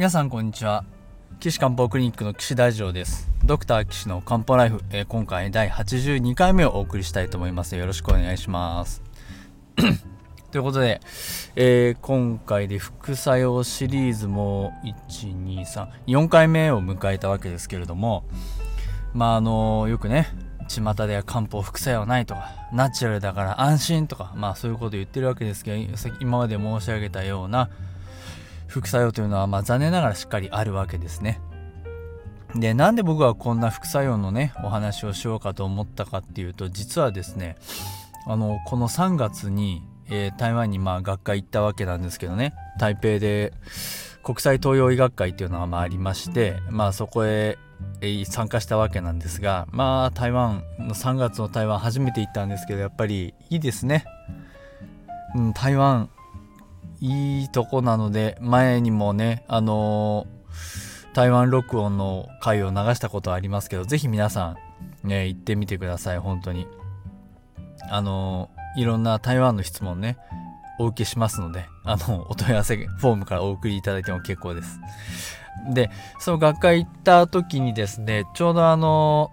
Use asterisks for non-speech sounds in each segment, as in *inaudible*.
皆さんこんにちは。岸漢方クリニックの岸大二郎です。ドクター岸の漢方ライフ、えー、今回第82回目をお送りしたいと思います。よろしくお願いします。*clears throat* ということで、えー、今回で副作用シリーズも1234回目を迎えたわけですけれどもまああのよくね巷では漢方副作用ないとかナチュラルだから安心とかまあそういうこと言ってるわけですけど今まで申し上げたような副作用というのはまあ残念ながらしっかりあるわけですね。でなんで僕はこんな副作用のねお話をしようかと思ったかっていうと実はですねあのこの3月に、えー、台湾にまあ学会行ったわけなんですけどね台北で国際東洋医学会っていうのがまあありましてまあそこへ参加したわけなんですがまあ台湾の3月の台湾初めて行ったんですけどやっぱりいいですね、うん、台湾いいとこなので前にもねあのー、台湾録音の回を流したことありますけど是非皆さんね行ってみてください本当に。あのー、いろんな台湾の質問ねお受けしますのであの *laughs* お問い合わせフォームからお送りいただいても結構です。でその学会行った時にですねちょうどあの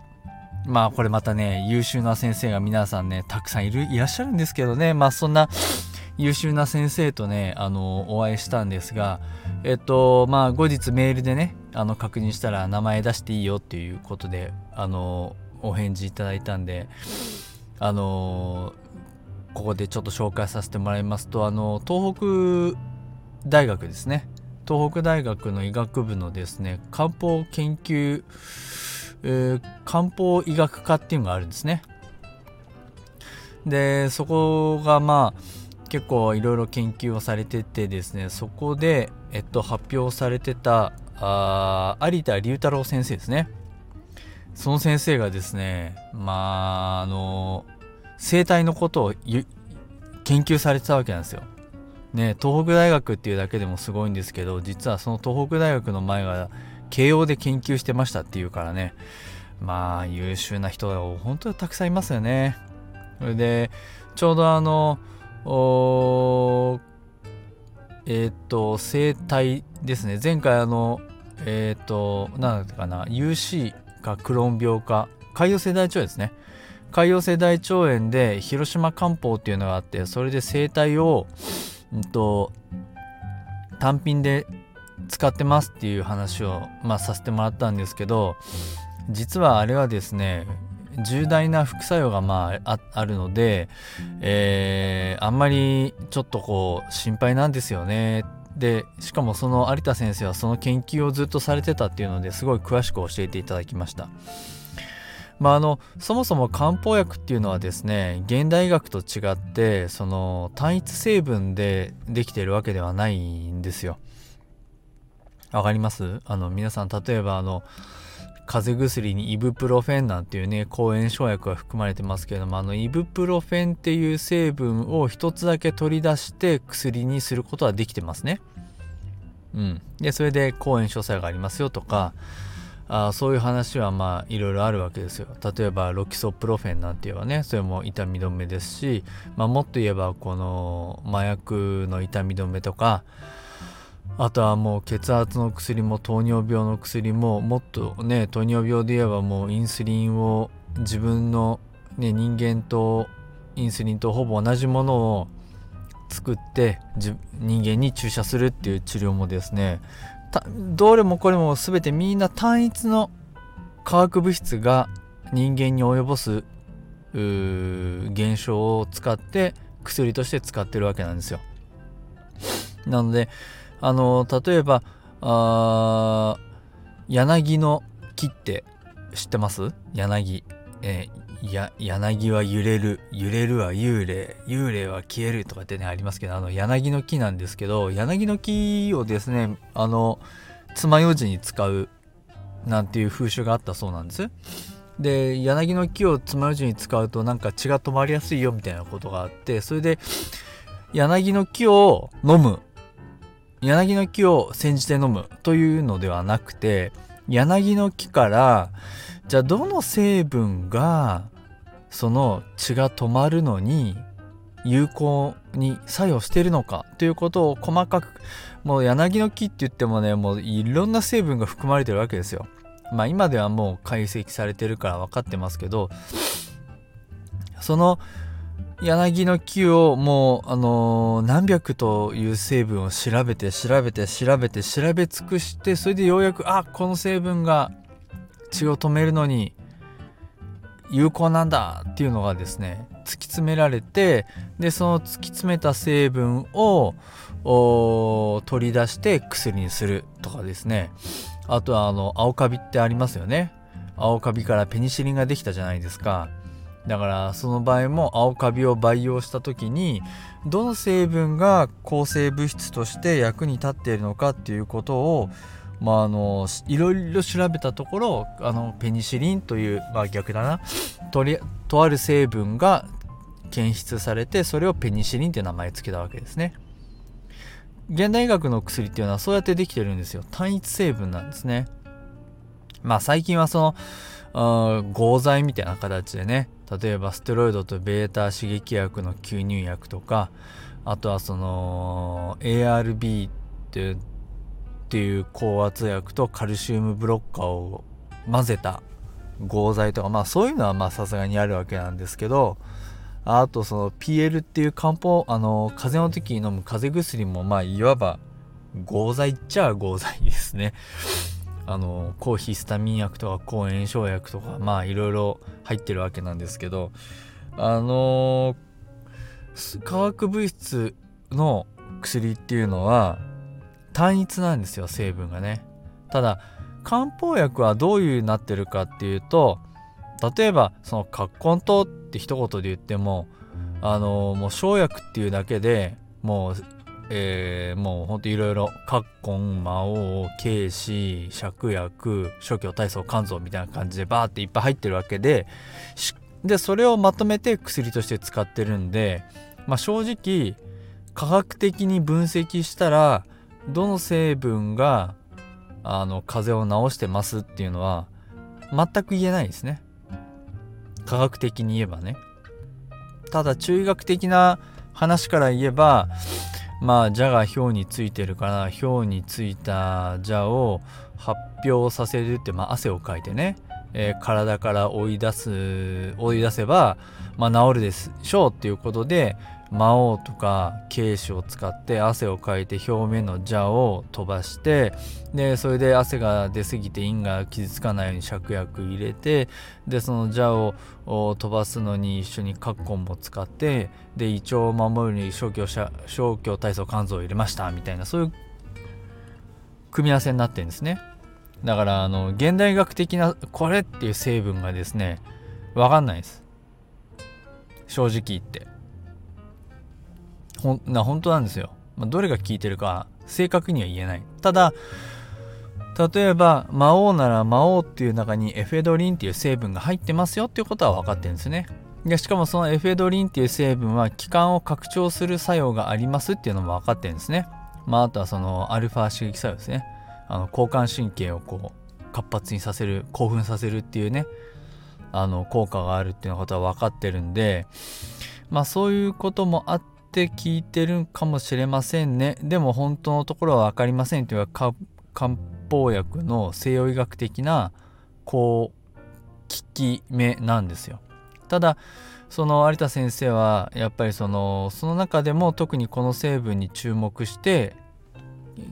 まあこれまたね優秀な先生が皆さんねたくさんいるいらっしゃるんですけどねまあそんな優秀な先生とねあのお会いしたんですがえっとまあ後日メールでねあの確認したら名前出していいよっていうことであのお返事いただいたんであのここでちょっと紹介させてもらいますとあの東北大学ですね。東北大学の医学部のですね漢方研究、えー、漢方医学科っていうのがあるんですね。でそこがまあ結構いろいろ研究をされててですねそこで、えっと、発表されてたあ有田龍太郎先生ですねその先生がですねまああの生態のことを研究されてたわけなんですよ。ね東北大学っていうだけでもすごいんですけど実はその東北大学の前は慶応で研究してましたっていうからねまあ優秀な人が本当にたくさんいますよね。それでちょうどあのおえっ、ー、と生態ですね。前回あのえっ、ー、と何だったかな。UC かクローン病か潰瘍性大腸炎ですね。潰瘍性大腸炎で広島漢方っていうのがあってそれで生態を、うんと、単品で使ってますっていう話を、まあ、させてもらったんですけど実はあれはですね重大な副作用がまああるので、えー、あんまりちょっとこう心配なんですよねでしかもその有田先生はその研究をずっとされてたっていうのですごい詳しく教えていただきました。まあ、あのそもそも漢方薬っていうのはですね現代医学と違ってその単一成分でできてるわけではないんですよ。わかります？あの皆さん例えばあの風邪薬にイブプロフェンなんていうね抗炎症薬が含まれてますけれどもあのイブプロフェンっていう成分を一つだけ取り出して薬にすることはできてますね。うん、でそれで抗炎症作用がありますよとかあそういう話はまあいろいろあるわけですよ。例えばロキソプロフェンなんて言えばねそれも痛み止めですし、まあ、もっと言えばこの麻薬の痛み止めとかあとはもう血圧の薬も糖尿病の薬ももっとね糖尿病で言えばもうインスリンを自分の、ね、人間とインスリンとほぼ同じものを作って人間に注射するっていう治療もですねどれもこれも全てみんな単一の化学物質が人間に及ぼす現象を使って薬として使ってるわけなんですよ。なのであの例えばあ柳の木って知ってます？柳、えー、や柳は揺れる。揺れるは幽霊。幽霊は消えるとかってねありますけどあの柳の木なんですけど柳の木をですねあの爪楊枝に使うなんていう風習があったそうなんです。で柳の木を爪楊枝に使うとなんか血が止まりやすいよみたいなことがあってそれで柳の木を飲む柳の木を煎じて飲むというのではなくて柳の木からじゃあどの成分がその血が止まるのに有効に作用しているのかということを細かくもう柳の木って言ってもねもういろんな成分が含まれてるわけですよ。まあ今ではもう解析されてるから分かってますけどその柳の木をもう、あの、何百という成分を調べて調べて調べて調べ尽くしてそれでようやくあこの成分が血を止めるのに有効なんだっていうのがですね突き詰められてでその突き詰めた成分を取り出して薬にするとかですね。あとはあの青カビってありますよね。青カビからペニシリンができたじゃないですか。だからその場合も青カビを培養した時にどの成分が抗生物質として役に立っているのかっていうことをまあ、あのいろいろ調べたところあのペニシリンという、まあ、逆だな。とりとある成分が検出されてそれをペニシリンという名前つけたわけですね。現代医学の薬っていうのはそうやってできてるんですよ。単一成分なんですね。まあ最近はその合剤みたいな形でね例えばステロイドと β 刺激薬の吸入薬とかあとはその ARB ってっていう高圧薬とカルシウムブロッカーを混ぜた合剤とかまあそういうのはまあさすがにあるわけなんですけどあとその PL っていう漢方あの風邪の時に飲む風邪薬もまあいわば合剤っちゃ合剤ですね。あの抗ヒスタミン薬とか抗炎症薬とかまあいろいろ入ってるわけなんですけどあの化学物質の薬っていうのは単一なんですよ成分がね。ただ漢方薬はどういうなってるかっていうと例えばその葛根湯って一言で言ってもあのもう生薬っていうだけでもうえー、もうほんといろいろ葛根魔王慶子芍薬諸教体操肝臓みたいな感じでバーっていっぱい入ってるわけででそれをまとめて薬として使ってるんで、まあ、正直科学的に分析したらどの成分があの風邪を治してますっていうのは全く言えないですね科学的に言えばねただ中医学的な話から言えばまあ蛇が表についてるから表についた蛇を発表させるって、まあ、汗をかいてね、えー、体から追い出す追い出せば、まあ、治るでしょうっていうことで魔王とか軽視を使って汗をかいて表面の蛇を飛ばしてでそれで汗が出過ぎて陰が傷つかないように芍薬入れてでその蛇を飛ばすのに一緒にカッコンも使ってで胃腸を守るに消去消去体操肝臓を入れましたみたいなそういう組み合わせになってるんですね。だからあの現代学的なこれっていう成分がですね分かんないです。正直言って。ほんな本当なんですよ、まあ、どれが効いてるか正確には言えない。ただ例えば魔王なら魔王っていう中にエフェドリンっていう成分が入ってますよっていうことは分かってるんですね。でしかもそのエフェドリンっていう成分は気管を拡張する作用がありますっていうのも分かってるんですね。まああとはそのアルファ刺激作用ですね。あの交感神経をこう活発にさせる興奮させるっていうねあの効果があるっていうことは分かってるんでまあそういうこともあってって聞いてるかもしれませんねでも本当のところは分かりませんというか漢方薬の西洋医学的なこう効き目なんですよただその有田先生はやっぱりそのその中でも特にこの成分に注目して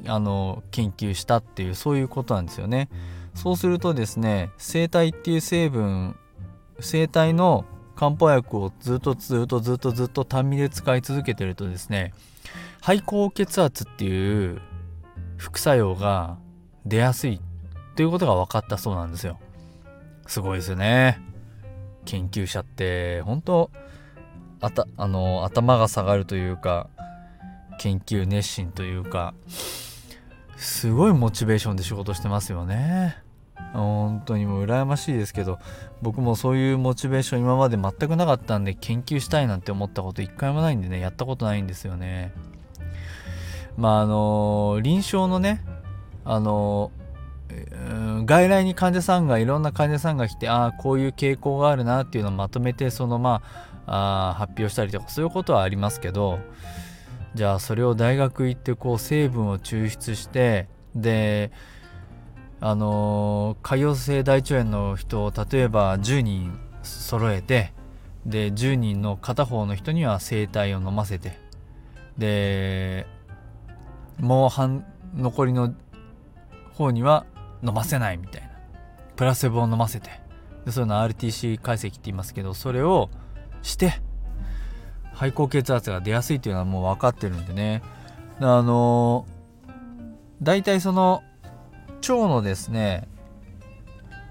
あの研究したっていうそういうことなんですよね。そうするとですね生体っていう成分生体の漢方薬をずっとずっとずっとずっと単味で使い続けてるとですね肺高血圧っていう副作用が出やすいということが分かったそうなんですよ。すごいですよね。研究者って本当あたあの頭が下がるというか研究熱心というかすごいモチベーションで仕事してますよね。本当にもう羨ましいですけど僕もそういうモチベーション今まで全くなかったんで研究したいなんて思ったこと一回もないんでねやったことないんですよね。まああの臨床のねあの外来に患者さんがいろんな患者さんが来てああこういう傾向があるなっていうのをまとめてそのまああ発表したりとかそういうことはありますけどじゃあそれを大学行ってこう成分を抽出してであの潰瘍性大腸炎の人を例えば10人揃えてで10人の片方の人には整体を飲ませてでもう半残りの方には飲ませないみたいな。プラセボを飲ませて。でそういうの RTC 解析って言いますけどそれをして肺高血圧が出やすいっていうのはもう分かってるんでね。あの大体その腸のですね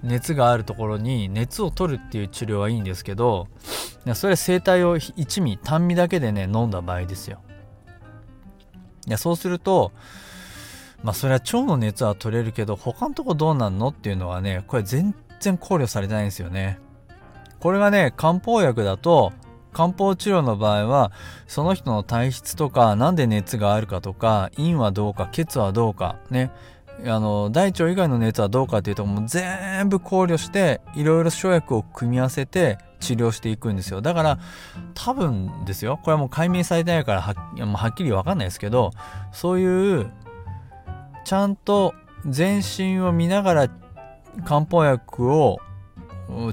熱があるところに熱を取るっていう治療はいいんですけどそれ整体を1味単味だけでね飲んだ場合ですよ。いやそうするとまあそれは腸の熱は取れるけど他のとこどうなんの？っていうのはねこれ全然考慮されてないんですよね。これがね漢方薬だと漢方治療の場合はその人の体質とか何で熱があるかとか陰はどうか血はどうかねあの大腸以外の熱はどうかっていうともう全部考慮していろいろ生薬を組み合わせて治療していくんですよ。だから多分ですよ。これはもう解明されてないからははっきり分かんないですけどそういうちゃんと全身を見ながら漢方薬を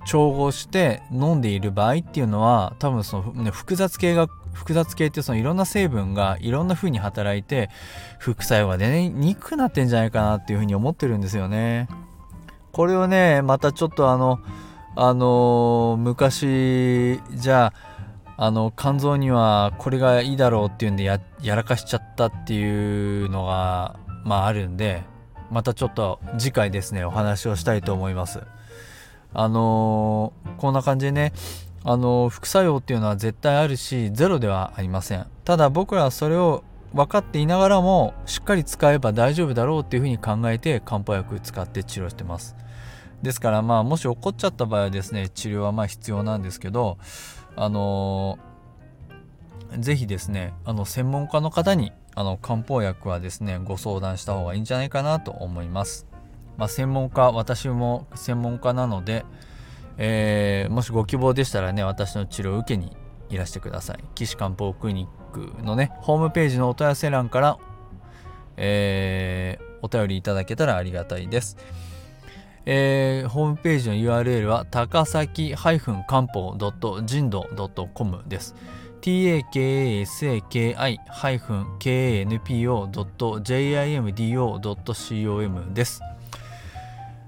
調合して飲んでいる場合っていうのは多分その、ね、複雑系が複雑系ってそのいろんな成分がいろんな風に働いて副作用が出にくくなってんじゃないかなっていう風に思ってるんですよね。これをねまたちょっとあのあの昔じゃああの肝臓にはこれがいいだろうっていうんでやらかしちゃったっていうのがまああるんでまたちょっと次回ですねお話をしたいと思います。あのー、こんな感じでねあの、副作用っていうのは絶対あるしゼロではありません。ただ僕らはそれを分かっていながらもしっかり使えば大丈夫だろうっていうふうに考えて漢方薬使って治療してます。ですからまあもし起こっちゃった場合はですね治療はまあ必要なんですけどあのー、ぜひですねあの専門家の方にあの漢方薬はですねご相談した方がいいんじゃないかなと思います。まあ、専門家私も専門家なので、えー、もしご希望でしたらね私の治療を受けにいらしてください岸漢方クリニックのねホームページのお問い合わせ欄から、えー、お便りいただけたらありがたいですえー、ホームページの URL は高崎漢方人道 .com です。takasaki-kanpo.jimdo.com です。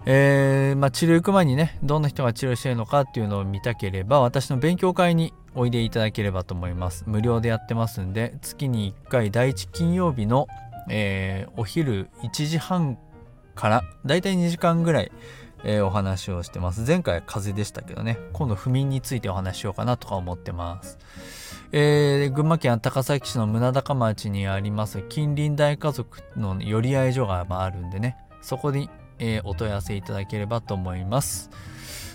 えー、まあ、治療行く前にねどんな人が治療してるのかっていうのを見たければ私の勉強会においでいただければと思います。無料でやってますんで月に1回第1金曜日の、えー、お昼1時半からだいたい2時間ぐらい、えー、お話をしてます。前回は風邪でしたけどね。今度不眠についてお話しようかなとか思ってます。えー、群馬県高崎市の宗高町にあります近隣大家族の寄り合い所があるんでね。そこにえー、お問い合わせいただければと思います。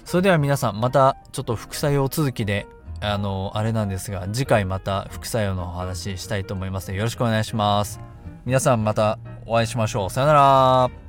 それでは皆さん、またちょっと副作用続きで、あの、あれなんですが、次回また副作用のお話ししたいと思いますので、よろしくお願いします。皆さんまたお会いしましょう。さよなら。